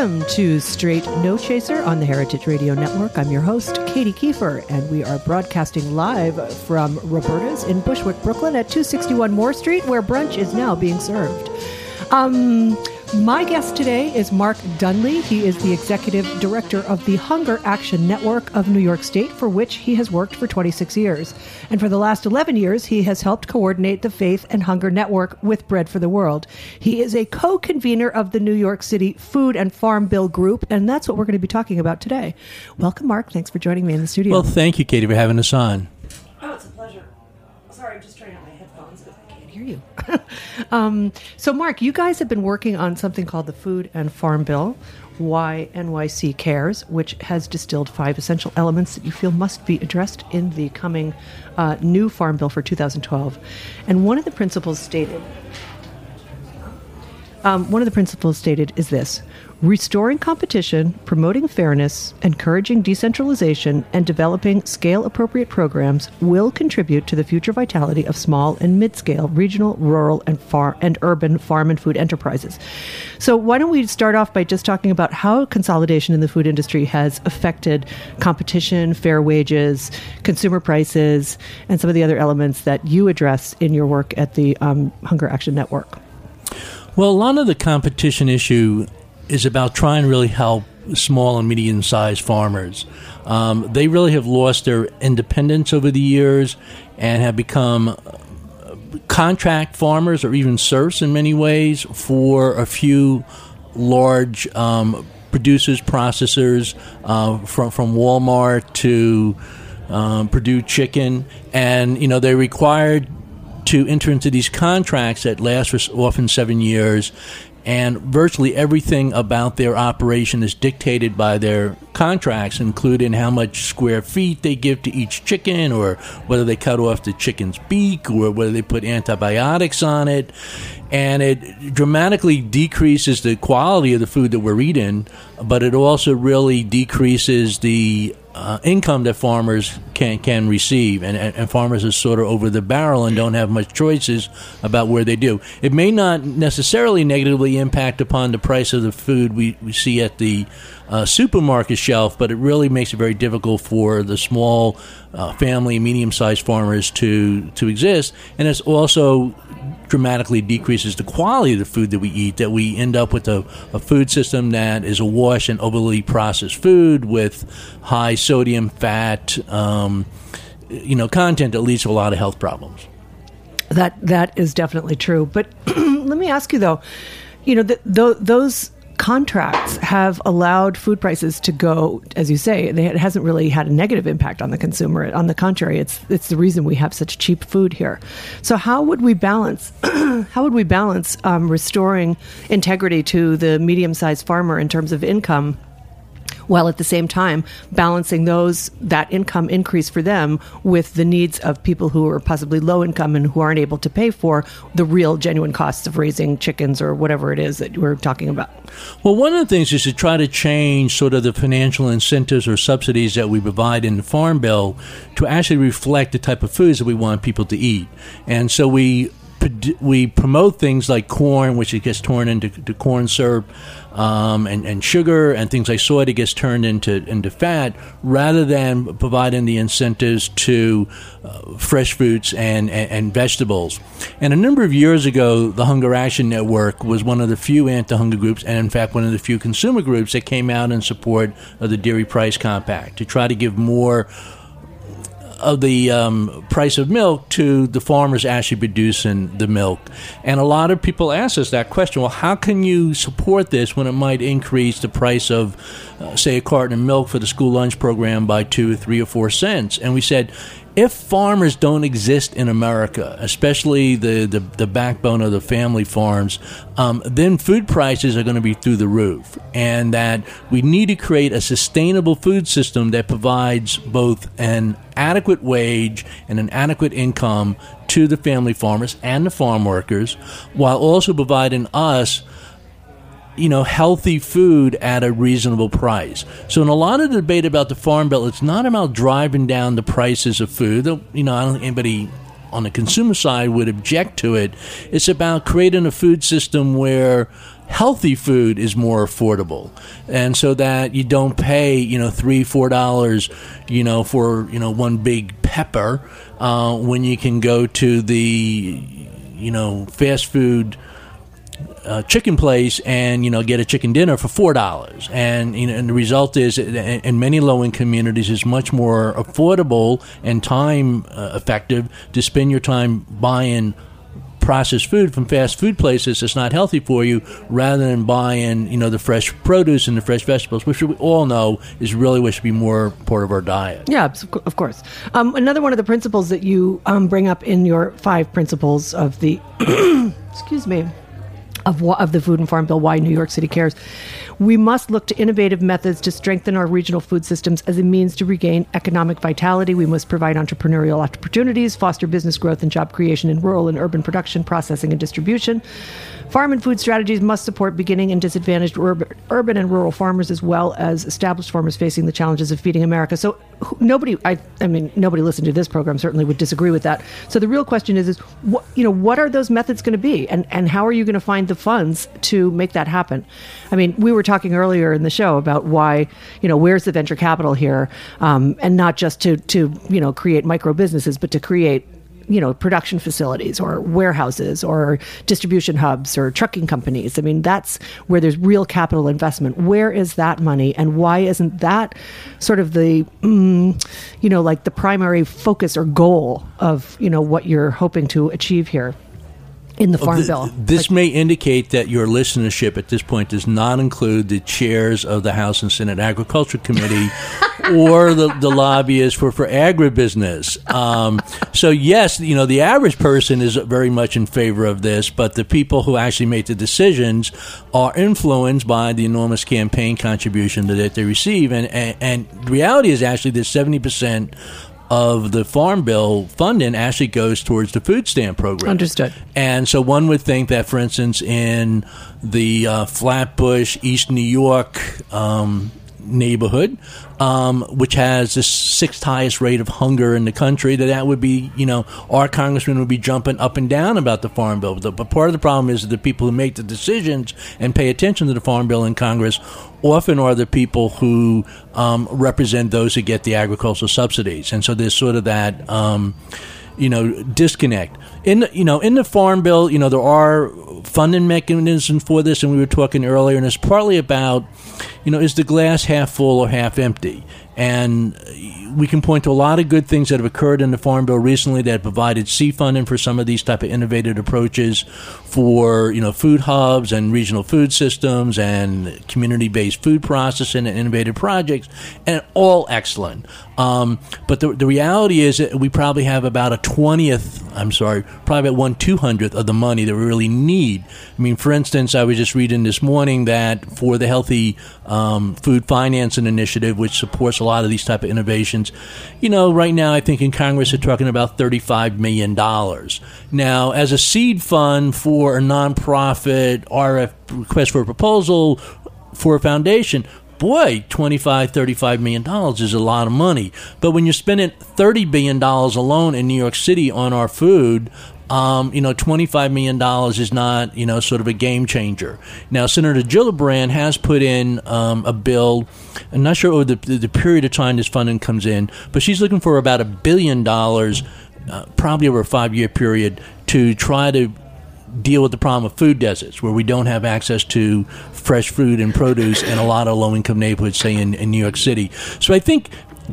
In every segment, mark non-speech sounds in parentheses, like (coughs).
Welcome to Straight No Chaser on the Heritage Radio Network. I'm your host, Katy Keiffer, and we are broadcasting live from Roberta's in Bushwick, Brooklyn at 261 Moore Street, where brunch is now being served. Um, my guest today is Mark Dunlea. He is the executive director of the Hunger Action Network of New York State, for which he has worked for 26 years. And for the last 11 years, he has helped coordinate the Faith and Hunger Network with Bread for the World. He is a co convenor of the New York City Food and Farm Bill Group, and that's what we're going to be talking about today. Welcome, Mark. Thanks for joining me in the studio. Well, thank you, Katy, for having us on. Oh, it's a pleasure. Sorry, I'm just trying out my headphones because I can't hear you. (laughs) um, so, Mark, you guys have been working on something called the Food and Farm Bill. Why NYC Cares, which has distilled five essential elements that you feel must be addressed in the coming uh, new Farm Bill for 2012. And one of the principles stated um, one of the principles stated is this restoring competition, promoting fairness, encouraging decentralization, and developing scale appropriate programs will contribute to the future vitality of small and mid scale regional, rural, and, far- and urban farm and food enterprises. So, why don't we start off by just talking about how consolidation in the food industry has affected competition, fair wages, consumer prices, and some of the other elements that you address in your work at the um, Hunger Action Network? Well, a lot of the competition issue is about trying to really help small and medium sized farmers. Um, they really have lost their independence over the years and have become uh, contract farmers or even serfs in many ways for a few large um, producers, processors, uh, from, from Walmart to um, Perdue Chicken. And, you know, they're required to enter into these contracts that last for often seven years and virtually everything about their operation is dictated by their contracts, including how much square feet they give to each chicken, or whether they cut off the chicken's beak, or whether they put antibiotics on it. And it dramatically decreases the quality of the food that we're eating, but it also really decreases the uh, income that farmers can can receive, and, and, farmers are sort of over the barrel and don't have much choices about where they do. It may not necessarily negatively impact upon the price of the food we, we see at the uh, supermarket shelf, but it really makes it very difficult for the small uh, family, medium sized farmers to to exist, and it's also dramatically decreases the quality of the food that we eat. That we end up with a, a food system that is awash in overly processed food with high sodium, fat, um, you know, content that leads to a lot of health problems. That that is definitely true. But (clears throat) let me ask you though, you know, the, the, those contracts have allowed food prices to go, as you say, they, it hasn't really had a negative impact on the consumer. On the contrary, it's it's the reason we have such cheap food here. So how would we balance? (clears throat) how would we balance um, restoring integrity to the medium-sized farmer in terms of income? While at the same time balancing those that income increase for them with the needs of people who are possibly low income and who aren't able to pay for the real genuine costs of raising chickens or whatever it is that we're talking about. Well, one of the things is to try to change sort of the financial incentives or subsidies that we provide in the Farm Bill to actually reflect the type of foods that we want people to eat. And so we we promote things like corn, which it gets torn into corn syrup, um, and, and sugar, and things like soy that gets turned into into fat, rather than providing the incentives to uh, fresh fruits and, and, and vegetables. And a number of years ago, the Hunger Action Network was one of the few anti-hunger groups, and in fact, one of the few consumer groups that came out in support of the Dairy Price Compact to try to give more of the um, price of milk to the farmers actually producing the milk. And a lot of people ask us that question well, how can you support this when it might increase the price of, uh, say, a carton of milk for the school lunch program by two, three, or four cents? And we said, if farmers don't exist in America, especially the, the, the backbone of the family farms, um, then food prices are going to be through the roof. And that we need to create a sustainable food system that provides both an adequate wage and an adequate income to the family farmers and the farm workers, while also providing us you know, healthy food at a reasonable price. So, in a lot of the debate about the farm bill, it's not about driving down the prices of food. You know, I don't think anybody on the consumer side would object to it. It's about creating a food system where healthy food is more affordable and so that you don't pay you know three four dollars you know for you know one big pepper uh, when you can go to the you know fast food uh, chicken place and you know get a chicken dinner for four dollars, and you know, and the result is in many low income communities is much more affordable and time uh, effective to spend your time buying processed food from fast food places that's not healthy for you rather than buying you know the fresh produce and the fresh vegetables which we all know is really what should be more part of our diet. Yeah of course. Um, another one of the principles that you um, bring up in your five principles of the (coughs) excuse me of, of the Food and Farm Bill, why New York City cares. We must look to innovative methods to strengthen our regional food systems as a means to regain economic vitality. We must provide entrepreneurial opportunities, foster business growth and job creation in rural and urban production, processing, and distribution. Farm and food strategies must support beginning and disadvantaged urban and rural farmers as well as established farmers facing the challenges of feeding America. So nobody, I, I mean, nobody listening to this program certainly would disagree with that. So the real question is, is what, you know, what are those methods going to be, and and how are you going to find the funds to make that happen? I mean, we were talking earlier in the show about why, you know, where's the venture capital here, um, and not just to to you know create micro businesses, but to create you know production facilities or warehouses or distribution hubs or trucking companies. I mean that's where there's real capital investment. Where is that money and why isn't that sort of the mm, you know like the primary focus or goal of you know what you're hoping to achieve here in the farm th- bill. This like, may indicate that your listenership at this point does not include the chairs of the House and Senate Agriculture Committee (laughs) or the, the lobbyists for, for agribusiness. Um, so, yes, you know, the average person is very much in favor of this, but the people who actually make the decisions are influenced by the enormous campaign contribution that they receive. And, and, and the reality is actually that 70% of the farm bill funding actually goes towards the food stamp program. Understood. And so one would think that, for instance, in the uh, Flatbush, East New York um, neighborhood, um, which has the sixth highest rate of hunger in the country, that that would be, you know, our congressman would be jumping up and down about the farm bill. But, part of the problem is that the people who make the decisions and pay attention to the farm bill in Congress often are the people who um, represent those who get the agricultural subsidies, and so there's sort of that. Um, you know disconnect. In the, you know in the farm bill you know there are funding mechanisms for this and we were talking earlier and it's partly about you know is the glass half full or half empty and we can point to a lot of good things that have occurred in the farm bill recently that provided seed funding for some of these type of innovative approaches for you know food hubs and regional food systems and community-based food processing and innovative projects and all excellent um, but the, the reality is that we probably have about a 20th I'm sorry, probably about one two hundredth of the money that we really need. I mean, for instance, I was just reading this morning that for the Healthy um, Food Financing Initiative, which supports a lot of these type of innovations, you know, right now I think in Congress they're talking about thirty-five million dollars. Now, as a seed fund for a nonprofit RF request for a proposal for a foundation, boy, 25, 35 million dollars is a lot of money. But when you're spending 30 billion dollars alone in New York City on our food, um, you know, $25 million is not, you know, sort of a game changer. Now, Senator Gillibrand has put in um, a bill. I'm not sure over the, the period of time this funding comes in, but she's looking for about a billion dollars, uh, probably over a five year period, to try to deal with the problem of food deserts, where we don't have access to fresh food and produce in a lot of low income neighborhoods, say in, in New York City. So I think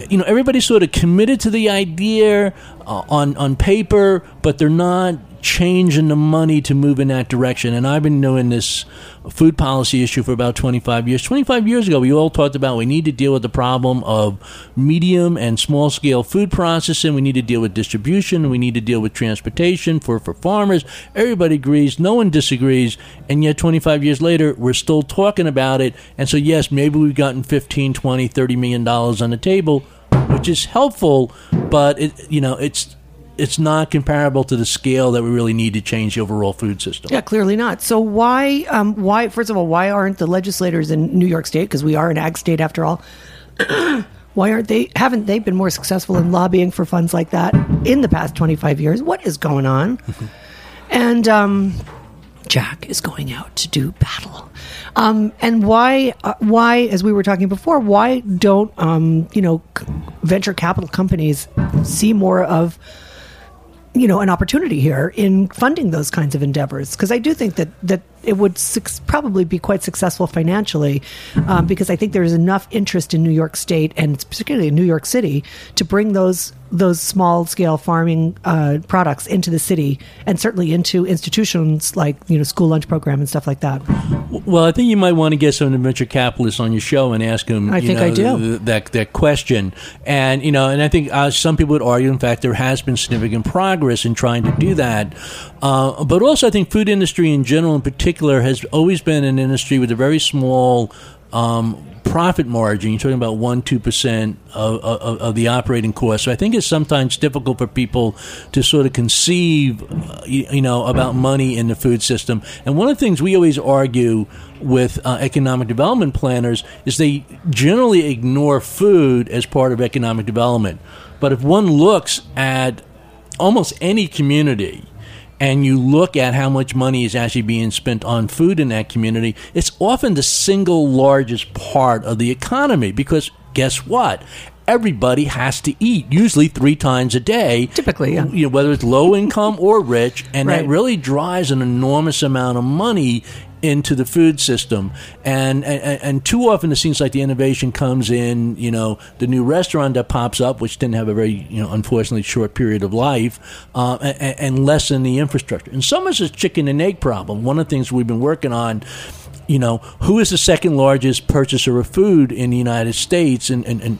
you know everybody's sort of committed to the idea uh, on on paper, but they're not changing the money to move in that direction. And I've been doing this food policy issue for about 25 years. 25 years ago, we all talked about we need to deal with the problem of medium and small scale food processing. We need to deal with distribution. We need to deal with transportation for, for farmers. Everybody agrees. No one disagrees. And yet, 25 years later, we're still talking about it. And so, yes, maybe we've gotten 15, 20, 30 million dollars on the table, which is helpful, but it, you know, it's it's not comparable to the scale that we really need to change the overall food system. Yeah, clearly not. So why, um, why? First of all, why aren't the legislators in New York State, because we are an ag state after all? (clears throat) why aren't they? Haven't they been more successful in lobbying for funds like that in the past twenty five years? What is going on? (laughs) and um, Jack is going out to do battle. Um, and why, uh, why, as we were talking before, why don't um, you know c- venture capital companies see more of you know an opportunity here in funding those kinds of endeavors. Because I do think that that it would su- probably be quite successful financially um, because I think there is enough interest in New York State and particularly in New York City to bring those those small scale farming uh, products into the city and certainly into institutions like you know school lunch program and stuff like that. Well, I think you might want to get some venture capitalists on your show and ask them. I you think know, I do. th- that that question, and you know, and I think uh, some people would argue, in fact, there has been significant progress in trying to do that. Uh, but also, I think food industry in general, in particular, has always been an industry with a very small. Um, profit margin. You're talking about 1 2% of, of, of the operating cost. So i think it's sometimes difficult for people to sort of conceive uh, you, you know about money in the food system. And one of the things we always argue with uh, economic development planners is they generally ignore food as part of economic development. But if one looks at almost any community and you look at how much money is actually being spent on food in that community, it's often the single largest part of the economy because guess what? Everybody has to eat, usually three times a day. Typically, yeah. You know, whether it's low income or rich, and Right. that really drives an enormous amount of money into the food system. And, and and too often it seems like the innovation comes in, you know, the new restaurant that pops up, which didn't have a very, you know, unfortunately short period of life, uh, and, and less in the infrastructure. And some is a chicken and egg problem. One of the things we've been working on you know, who is the second largest purchaser of food in the United States and, and, and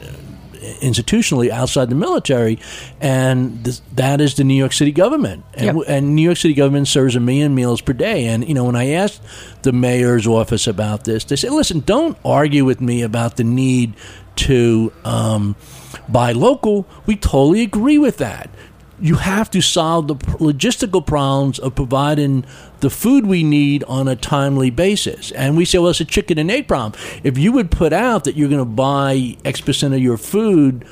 institutionally outside the military? And that is the New York City government. And, Yep. and New York City government serves a million meals per day. And, you know, when I asked the mayor's office about this, they said, listen, don't argue with me about the need to um, buy local. We totally agree with that you have to solve the logistical problems of providing the food we need on a timely basis. And we say, well, it's a chicken and egg problem. If you would put out that you're going to buy X percent of your food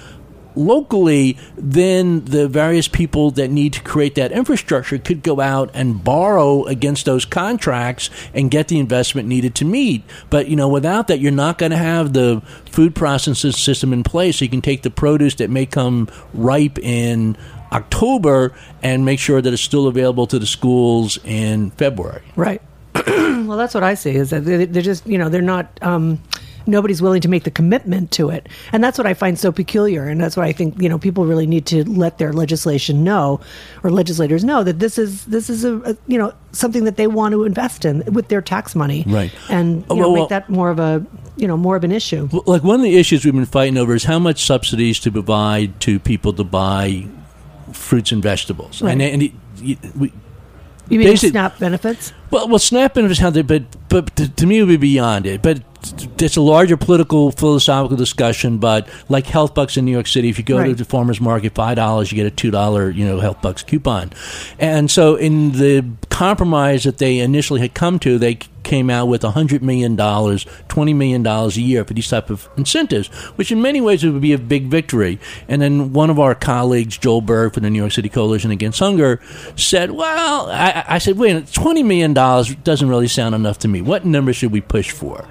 locally, then the various people that need to create that infrastructure could go out and borrow against those contracts and get the investment needed to meet. But you know, without that, you're not going to have the food processing system in place. So you can take the produce that may come ripe in October and make sure that it's still available to the schools in February. Right. (clears throat) well, that's what I see is that they- they're just, you know, they're not, um, nobody's willing to make the commitment to it. And that's what I find so peculiar. And that's what I think, you know, people really need to let their legislation know or legislators know that this is, this is a, a you know, something that they want to invest in with their tax money. Right. And, you know, well, well- make that more of a, you know, more of an issue. Like one of the issues we've been fighting over is how much subsidies to provide to people to buy fruits and vegetables. Right. And, and he, he- we, You mean SNAP benefits? Well, well, SNAP benefits how they, but but to, to me it would be beyond it. But it's a larger political philosophical discussion. But like health bucks in New York City, if you go to the farmers market, five dollars, you get a two dollar you know health bucks coupon. And so in the compromise that they initially had come to, they came out with hundred million dollars, twenty million dollars a year for these type of incentives, which in many ways would be a big victory. And then one of our colleagues, Joel Berg from the New York City Coalition Against Hunger, said, "Well, I, I said, wait, a minute, twenty million dollars doesn't really sound enough to me. What number should we push for?"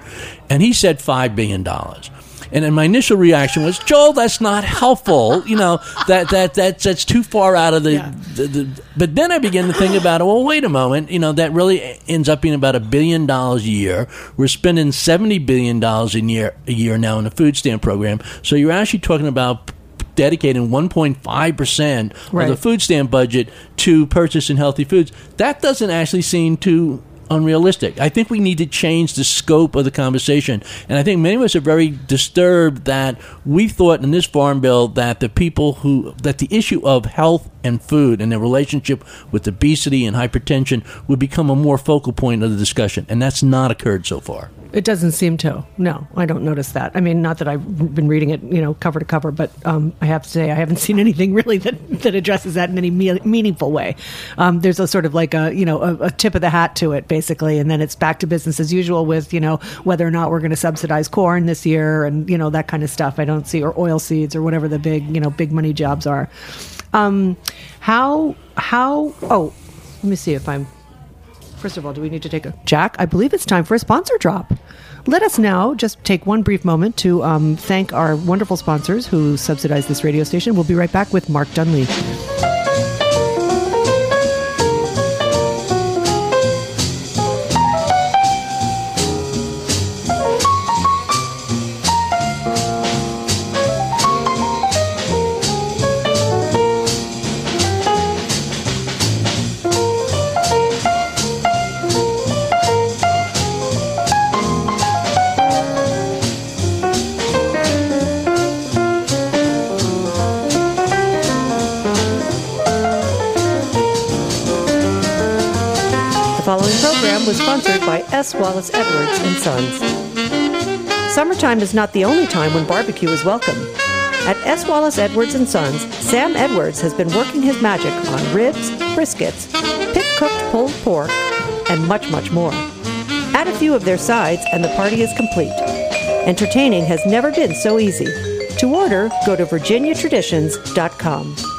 And he said five billion dollars. And then my initial reaction was, Joel, that's not helpful. You know, that that that's that's too far out of the, Yeah. the, the. But then I began to think about it. Well, wait a moment. You know, that really ends up being about a billion dollars a year. We're spending seventy billion dollars a year a year now in the food stamp program. So you're actually talking about dedicating 1.5% of the food stamp budget to purchasing healthy foods. That doesn't actually seem too unrealistic. I think we need to change the scope of the conversation. And I think many of us are very disturbed that we thought in this farm bill that the people who that the issue of health and food and their relationship with obesity and hypertension would become a more focal point of the discussion. And that's not occurred so far. It doesn't seem to. No, I don't notice that. I mean, not that I've been reading it, you know, cover to cover, but um, I have to say I haven't (laughs) seen anything really that, that addresses that in any me- meaningful way. Um, there's a sort of like a, you know, a, a tip of the hat to it, basically, and then it's back to business as usual with, you know, whether or not we're going to subsidize corn this year and you know that kind of stuff. I don't see or oil seeds or whatever the big, you know, big money jobs are. Um, how how? Oh, let me see if I'm First of all, do we need to take a Jack? I believe it's time for a sponsor drop. Let us now just take one brief moment to um, thank our wonderful sponsors who subsidize this radio station. We'll be right back with Mark Dunlea. By S. Wallace Edwards and Sons. Summertime is not the only time when barbecue is welcome. At S. Wallace Edwards and Sons, Sam Edwards has been working his magic on ribs, briskets, pit-cooked pulled pork, and much, much more. Add a few of their sides and the party is complete. Entertaining has never been so easy. To order, go to virginiatraditions.com.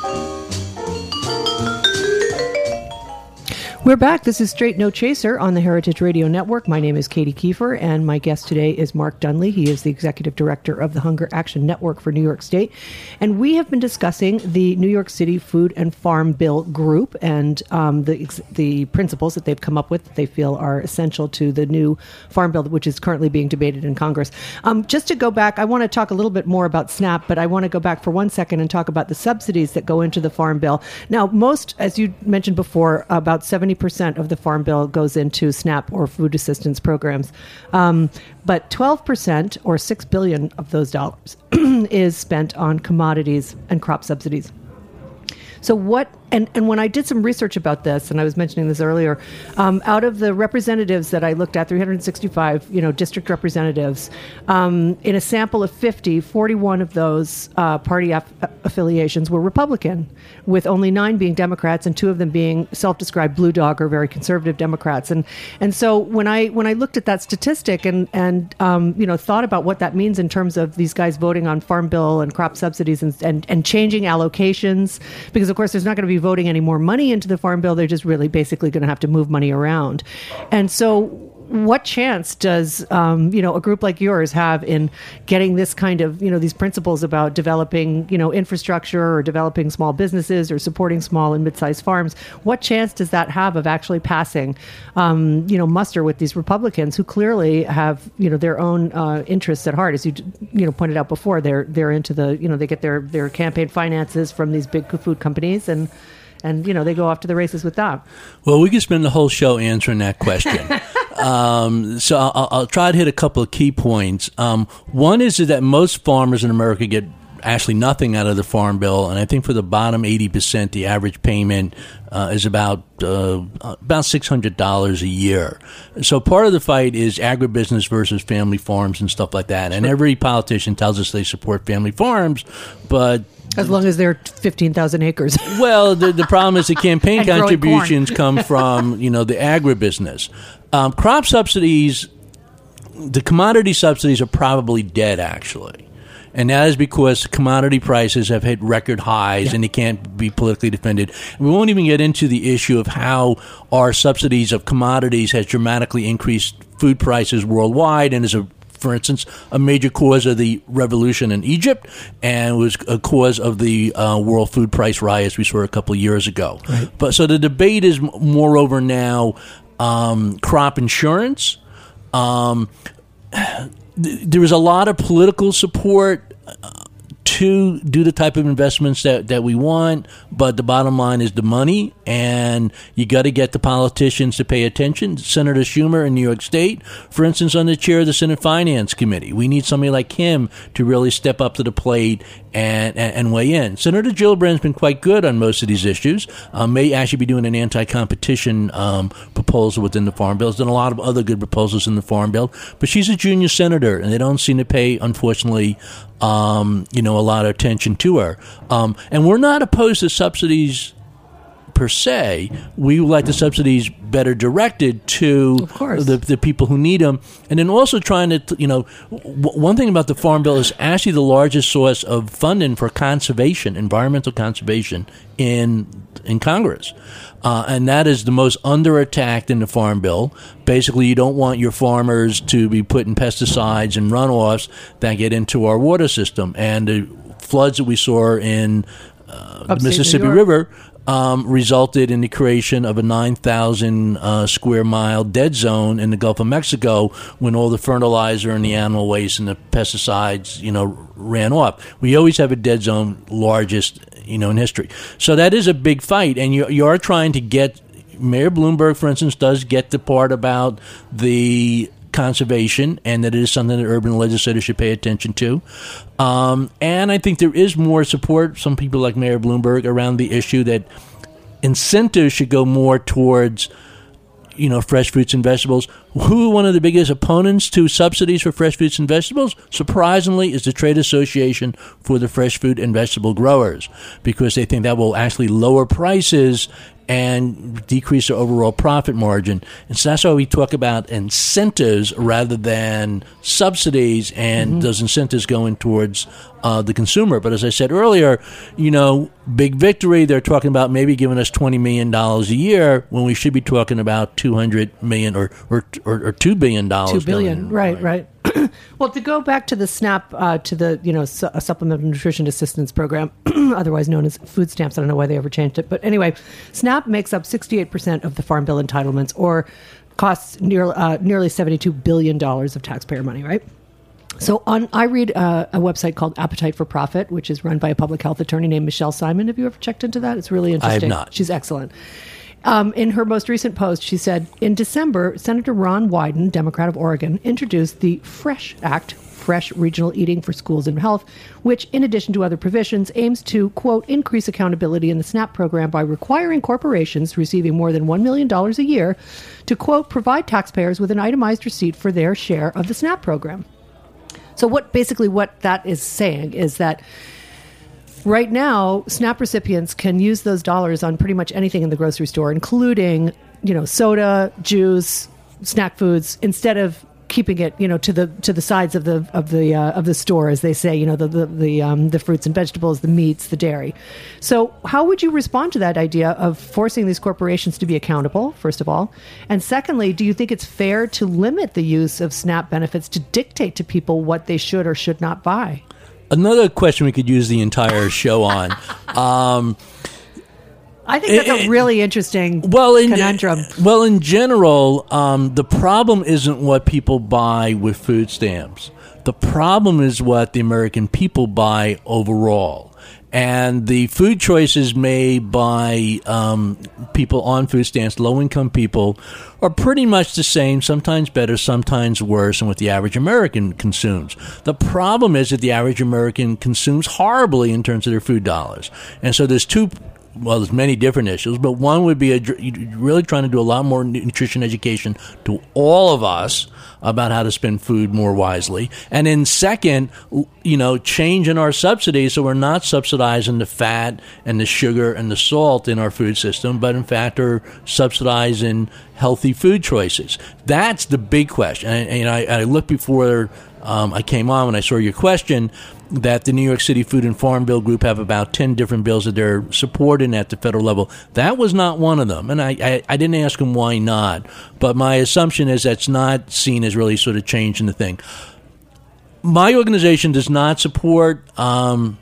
We're back. This is Straight No Chaser on the Heritage Radio Network. My name is Katy Keiffer, and my guest today is Mark Dunlea. He is the executive director of the Hunger Action Network for New York State. And we have been discussing the New York City Food and Farm Bill Group and um, the, the principles that they've come up with that they feel are essential to the new Farm Bill, which is currently being debated in Congress. Um, just to go back, I want to talk a little bit more about SNAP, but I want to go back for one second and talk about the subsidies that go into the Farm Bill. Now, most, as you mentioned before, about 70% of the Farm Bill goes into SNAP or food assistance programs. Um, but 12% or 6 billion of those dollars (clears throat) is spent on commodities and crop subsidies. So what? And and when I did some research about this, and I was mentioning this earlier, um, out of the representatives that I looked at, 365, you know, district representatives, um, in a sample of 50, 41 of those uh, party aff- affiliations were Republican, with only nine being Democrats and two of them being self-described blue dog or very conservative Democrats. And and so when I when I looked at that statistic and and um, you know thought about what that means in terms of these guys voting on farm bill and crop subsidies and and, and changing allocations, because of course there's not going to be voting any more money into the farm bill. They're just really basically going to have to move money around. And so what chance does um, you know a group like yours have in getting this kind of you know these principles about developing you know infrastructure or developing small businesses or supporting small and mid-sized farms? What chance does that have of actually passing um, you know muster with these Republicans who clearly have you know their own uh, interests at heart, as you you know pointed out before? They're they're into the you know they get their their campaign finances from these big food companies and. And you know they go off to the races with that. Well, we could spend the whole show answering that question. (laughs) um, so I'll, I'll try to hit a couple of key points. Um, one is that most farmers in America get actually nothing out of the farm bill, and I think for the bottom eighty percent, the average payment uh, is about uh, about six hundred dollars a year. So part of the fight is agribusiness versus family farms and stuff like that. And every politician tells us they support family farms, but As long as they're 15,000 acres. (laughs) well, the, the problem is the (laughs) campaign contributions come (laughs) from you know the agribusiness. Um, crop subsidies, the commodity subsidies are probably dead actually. And that is because commodity prices have hit record highs and they can't be politically defended. We won't even get into the issue of how our subsidies of commodities has dramatically increased food prices worldwide and is a for instance, a major cause of the revolution in Egypt and was a cause of the uh, world food price riots we saw a couple of years ago. But so the debate is, moreover, now um, crop insurance. Um, (sighs) th- there is a lot of political support to do the type of investments that, that we want, but the bottom line is the money, and you got to get the politicians to pay attention. Senator Schumer in New York State, for instance, on the chair of the Senate Finance Committee, we need somebody like him to really step up to the plate and, and, and weigh in. Senator Gillibrand's been quite good on most of these issues. Um, may actually be doing an anti-competition um, proposal within the Farm Bill. Has done a lot of other good proposals in the Farm Bill, but she's a junior senator, and they don't seem to pay, unfortunately, um, you know, a lot of attention to her. Um, and we're not opposed to subsidies per se. We would like the subsidies better directed to the, the people who need them. And then also trying to, you know, w- one thing about the Farm Bill is actually the largest source of funding for conservation, environmental conservation in in Congress. Uh, and that is the most under attacked in the Farm Bill. Basically, you don't want your farmers to be putting pesticides and runoffs that get into our water system. And the floods that we saw in uh, the Mississippi River um, resulted in the creation of a 9,000 uh, square mile dead zone in the Gulf of Mexico when all the fertilizer and the animal waste and the pesticides, you know, ran off. We always have a dead zone, largest, you know, in history. So that is a big fight, and you, you are trying to get. Mayor Bloomberg, for instance, does get the part about the conservation and that it is something that urban legislators should pay attention to. Um, and I think there is more support, some people like Mayor Bloomberg, around the issue that incentives should go more towards you know fresh fruits and vegetables. Who one of the biggest opponents to subsidies for fresh fruits and vegetables? Surprisingly, is the Trade Association for the Fresh Fruit and Vegetable Growers because they think that will actually lower prices and decrease their overall profit margin. And so that's why we talk about incentives rather than subsidies and those incentives going towards uh, the consumer. But as I said earlier, you know, big victory, they're talking about maybe giving us $20 million a year when we should be talking about 200 million or, or, or, or $2 billion. Two billion, going- right, right. (coughs) well, to go back to the SNAP, uh, to the you know su- supplemental nutrition assistance program, (coughs) otherwise known as food stamps. I don't know why they ever changed it, but anyway, SNAP makes up sixty eight percent of the farm bill entitlements, or costs near, uh, nearly seventy two billion dollars of taxpayer money, right? So on, I read uh, a website called Appetite for Profit, which is run by a public health attorney named Michele Simon. Have you ever checked into that? It's really interesting. I have not. She's excellent. Um, in her most recent post, she said, in December, Senator Ron Wyden, Democrat of Oregon, introduced the FRESH Act, Fresh Regional Eating for Schools and Health, which, in addition to other provisions, aims to, quote, increase accountability in the SNAP program by requiring corporations receiving more than $1 million a year to, quote, provide taxpayers with an itemized receipt for their share of the SNAP program. So what basically what that is saying is that right now SNAP recipients can use those dollars on pretty much anything in the grocery store, including you know soda, juice, snack foods, instead of keeping it you know to the to the sides of the of the uh, of the store as they say you know the the the, um, the fruits and vegetables the meats the dairy. So how would you respond to that idea of forcing these corporations to be accountable first of all? And secondly do you think it's fair to limit the use of snap benefits to dictate to people what they should or should not buy Another question we could use the entire show on. Um, I think that's a really interesting well, in, conundrum. Well, in general, um, the problem isn't what people buy with food stamps. The problem is what the American people buy overall. And the food choices made by um, people on food stamps, low income people, are pretty much the same, sometimes better, sometimes worse than what the average American consumes. The problem is that the average American consumes horribly in terms of their food dollars. And so there's two well, there's many different issues, but one would be a, really trying to do a lot more nutrition education to all of us about how to spend food more wisely. And then second, you know, changing our subsidies so we're not subsidizing the fat and the sugar and the salt in our food system, but in fact are subsidizing healthy food choices. That's the big question. And, and I, I looked before um, I came on when I saw your question that the New York City Food and Farm Bill Group have about 10 different bills that they're supporting at the federal level. That was not one of them. And I, I, I didn't ask them why not. But my assumption is that's not seen as really sort of changing the thing. My organization does not support. Um,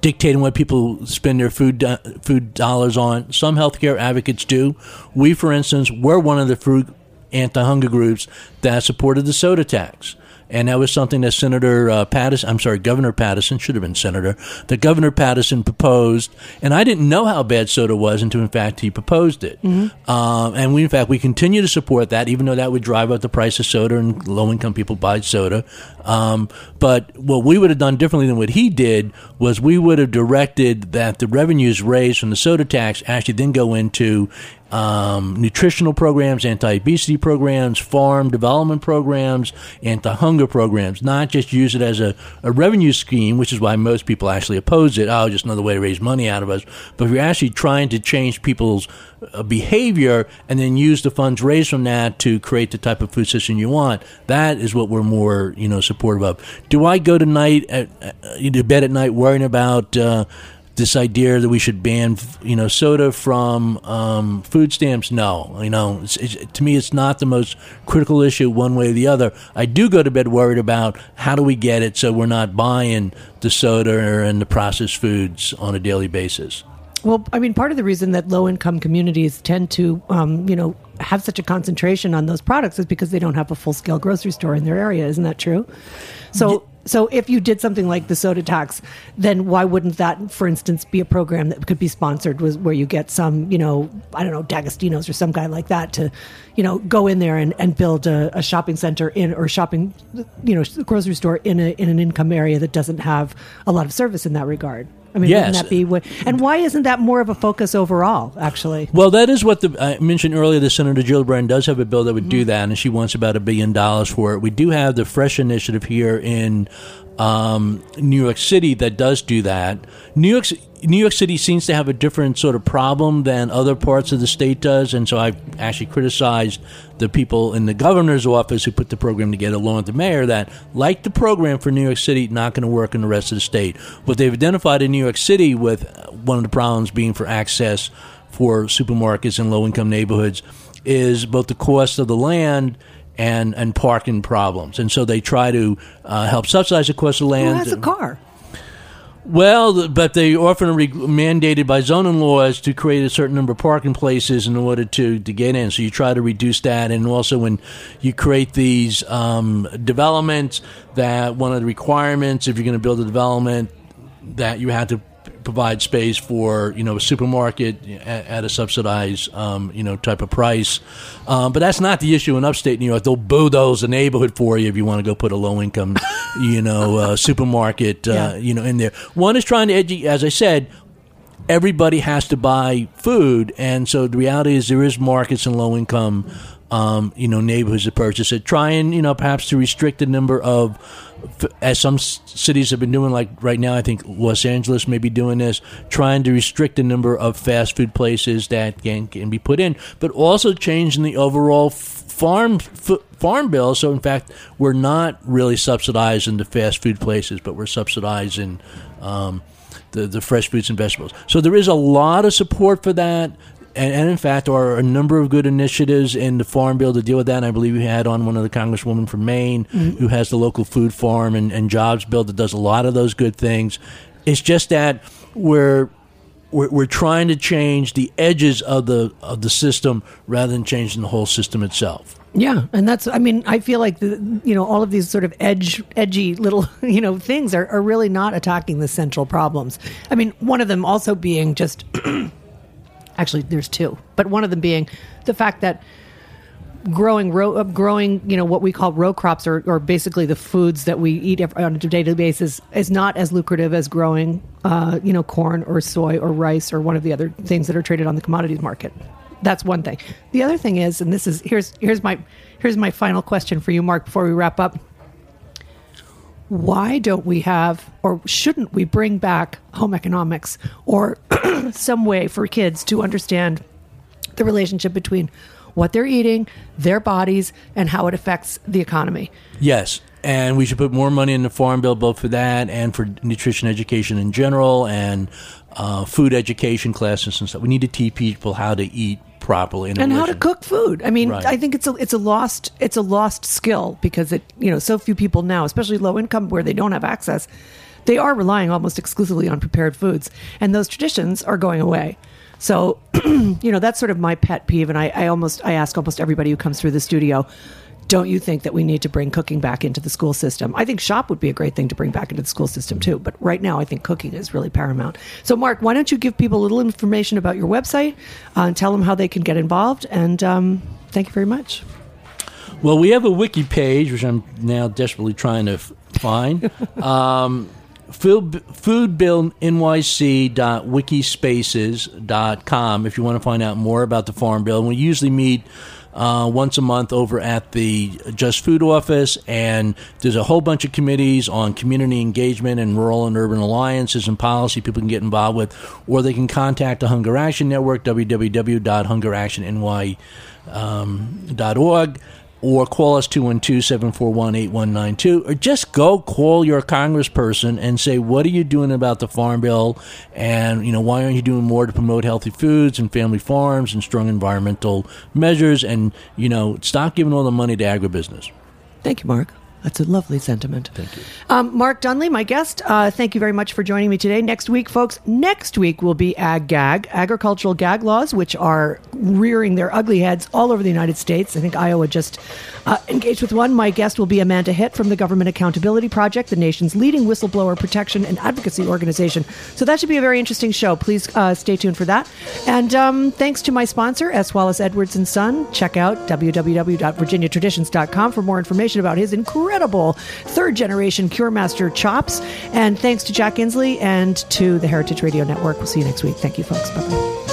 dictating what people spend their food do- food dollars on. Some healthcare advocates do. We, for instance, were one of the food anti-hunger groups that supported the soda tax and that was something that Senator uh, Paterson, I'm sorry, Governor Paterson, should have been Senator, that Governor Paterson proposed, and I didn't know how bad soda was until, in fact, he proposed it. Mm-hmm. Um, and we, in fact, we continue to support that, even though that would drive up the price of soda and low income people buy soda. Um, but what we would have done differently than what he did was we would have directed that the revenues raised from the soda tax actually then go into um, nutritional programs, anti obesity programs, farm development programs, anti hunger programs, not just use it as a, a revenue scheme, which is why most people actually oppose it. Oh, just another way to raise money out of us. But if you're actually trying to change people's uh, behavior and then use the funds raised from that to create the type of food system you want, that is what we're more, you know, supportive of. Do I go to night at, uh, to bed at night worrying about uh, this idea that we should ban, you know, soda from um, food stamps. No, you know, it's, it's, to me, it's not the most critical issue one way or the other. I do go to bed worried about how do we get it so we're not buying the soda and the processed foods on a daily basis. Well, I mean, part of the reason that low income communities tend to, um, you know, have such a concentration on those products is because they don't have a full scale grocery store in their area. Isn't that true? So, so if you did something like the soda tax, then why wouldn't that, for instance, be a program that could be sponsored was where you get some, you know, I don't know, D'Agostino's or some guy like that to, you know, go in there and, and build a, a shopping center in or shopping, you know, grocery store in a in an income area that doesn't have a lot of service in that regard. I mean, yes. wouldn't that be what? And why isn't that more of a focus overall? Actually, well, that is what the I mentioned earlier. The Senator Gillibrand does have a bill that would mm-hmm. do that, and she wants about a billion dollars for it. We do have the Fresh initiative here in um, New York City that does do that. New York New York City seems to have a different sort of problem than other parts of the state does, and so I've actually criticized the people in the governor's office who put the program together, along with the mayor, that like the program for New York City, not going to work in the rest of the state. What they've identified in New York City with one of the problems being for access for supermarkets in low income neighborhoods is both the cost of the land and and parking problems, and so they try to uh, help subsidize the cost of land. Who has a car? Well, but they often are mandated by zoning laws to create a certain number of parking places in order to, to get in. So you try to reduce that, and also when you create these um, developments, that one of the requirements, if you're going to build a development, that you have to provide space for you know a supermarket at, at a subsidized um, you know type of price. Um, but that's not the issue in upstate New York. They'll bulldoze a neighborhood for you if you want to go put a low income (laughs) you know uh, supermarket uh, yeah. you know in there. One is trying to educate, as I said. Everybody has to buy food, and so the reality is there is markets in low income, um, you know, neighborhoods that purchase it. Trying, you know perhaps to restrict the number of as some cities have been doing, like right now, I think Los Angeles may be doing this, trying to restrict the number of fast food places that can, can be put in, but also changing the overall farm farm bill. So, in fact, we're not really subsidizing the fast food places, but we're subsidizing um, the, the fresh fruits and vegetables. So, there is a lot of support for that and, and, in fact, there are a number of good initiatives in the Farm Bill to deal with that. And I believe we had on one of the congresswomen from Maine mm-hmm. who has the local food farm and, and jobs bill that does a lot of those good things. It's just that we're we're, we're trying to change the edges of the of the system rather than changing the whole system itself. Yeah, and that's I mean I feel like the you know all of these sort of edge edgy little (laughs) you know things are, are really not attacking the central problems. I mean one of them also being just (clears throat) actually there's two, but one of them being the fact that growing row uh, growing you know what we call row crops or, or basically the foods that we eat on a daily basis is not as lucrative as growing uh, you know corn or soy or rice or one of the other things that are traded on the commodities market. That's one thing. The other thing is and this is here's here's my here's my final question for you mark before we wrap up why don't we have or shouldn't we bring back home economics or (clears throat) some way for kids to understand the relationship between what they're eating, their bodies, and how it affects the economy. Yes. And we should put more money in the farm bill, both for that and for nutrition education in general and uh, food education classes and stuff. We need to teach people how to eat properly and how to cook food. I mean, Right. I think it's a it's a lost it's a lost skill because it you know so few people now, especially low income where they don't have access, they are relying almost exclusively on prepared foods, and those traditions are going away. So, (clears throat) you know, that's sort of my pet peeve, and I, I almost I ask almost everybody who comes through the studio. Don't you think that we need to bring cooking back into the school system? I think shop would be a great thing to bring back into the school system too. But right now, I think cooking is really paramount. So, Mark, why don't you give people a little information about your website uh, and tell them how they can get involved? And um, thank you very much. Well, we have a wiki page, which I'm now desperately trying to f- find. (laughs) um, food, foodbillnyc.wikispaces.com if you want to find out more about the Farm Bill. And we usually meet uh, once a month over at the Just Food office, and there's a whole bunch of committees on community engagement and rural and urban alliances and policy people can get involved with, or they can contact the Hunger Action Network, www.hungeractionny.org or call us 212-741-8192 or just go call your congressperson and say what are you doing about the farm bill? And you know why aren't you doing more to promote healthy foods and family farms and strong environmental measures? And you know stop giving all the money to agribusiness. Thank you, Mark. That's a lovely sentiment. Thank you. Um, Mark Dunlea, my guest, uh, thank you very much for joining me today. Next week, folks, next week will be Ag Gag, agricultural gag laws, which are rearing their ugly heads all over the United States. I think Iowa just uh, engaged with one. My guest will be Amanda Hitt from the Government Accountability Project, the nation's leading whistleblower protection and advocacy organization. So that should be a very interesting show. Please uh, stay tuned for that. And um, thanks to my sponsor, S. Wallace Edwards and Son. Check out www.virginiatraditions.com for more information about his incredible third generation Cure Master chops. And thanks to Jack Inslee and to the Heritage Radio Network. We'll see you next week. Thank you, folks. Bye bye.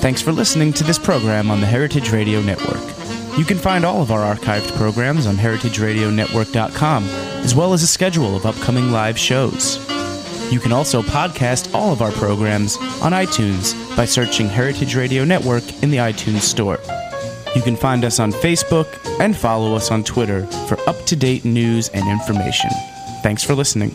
Thanks for listening to this program on the Heritage Radio Network. You can find all of our archived programs on heritageradionetwork.com, as well as a schedule of upcoming live shows. You can also podcast all of our programs on iTunes by searching Heritage Radio Network in the iTunes Store. You can find us on Facebook and follow us on Twitter for up to date news and information. Thanks for listening.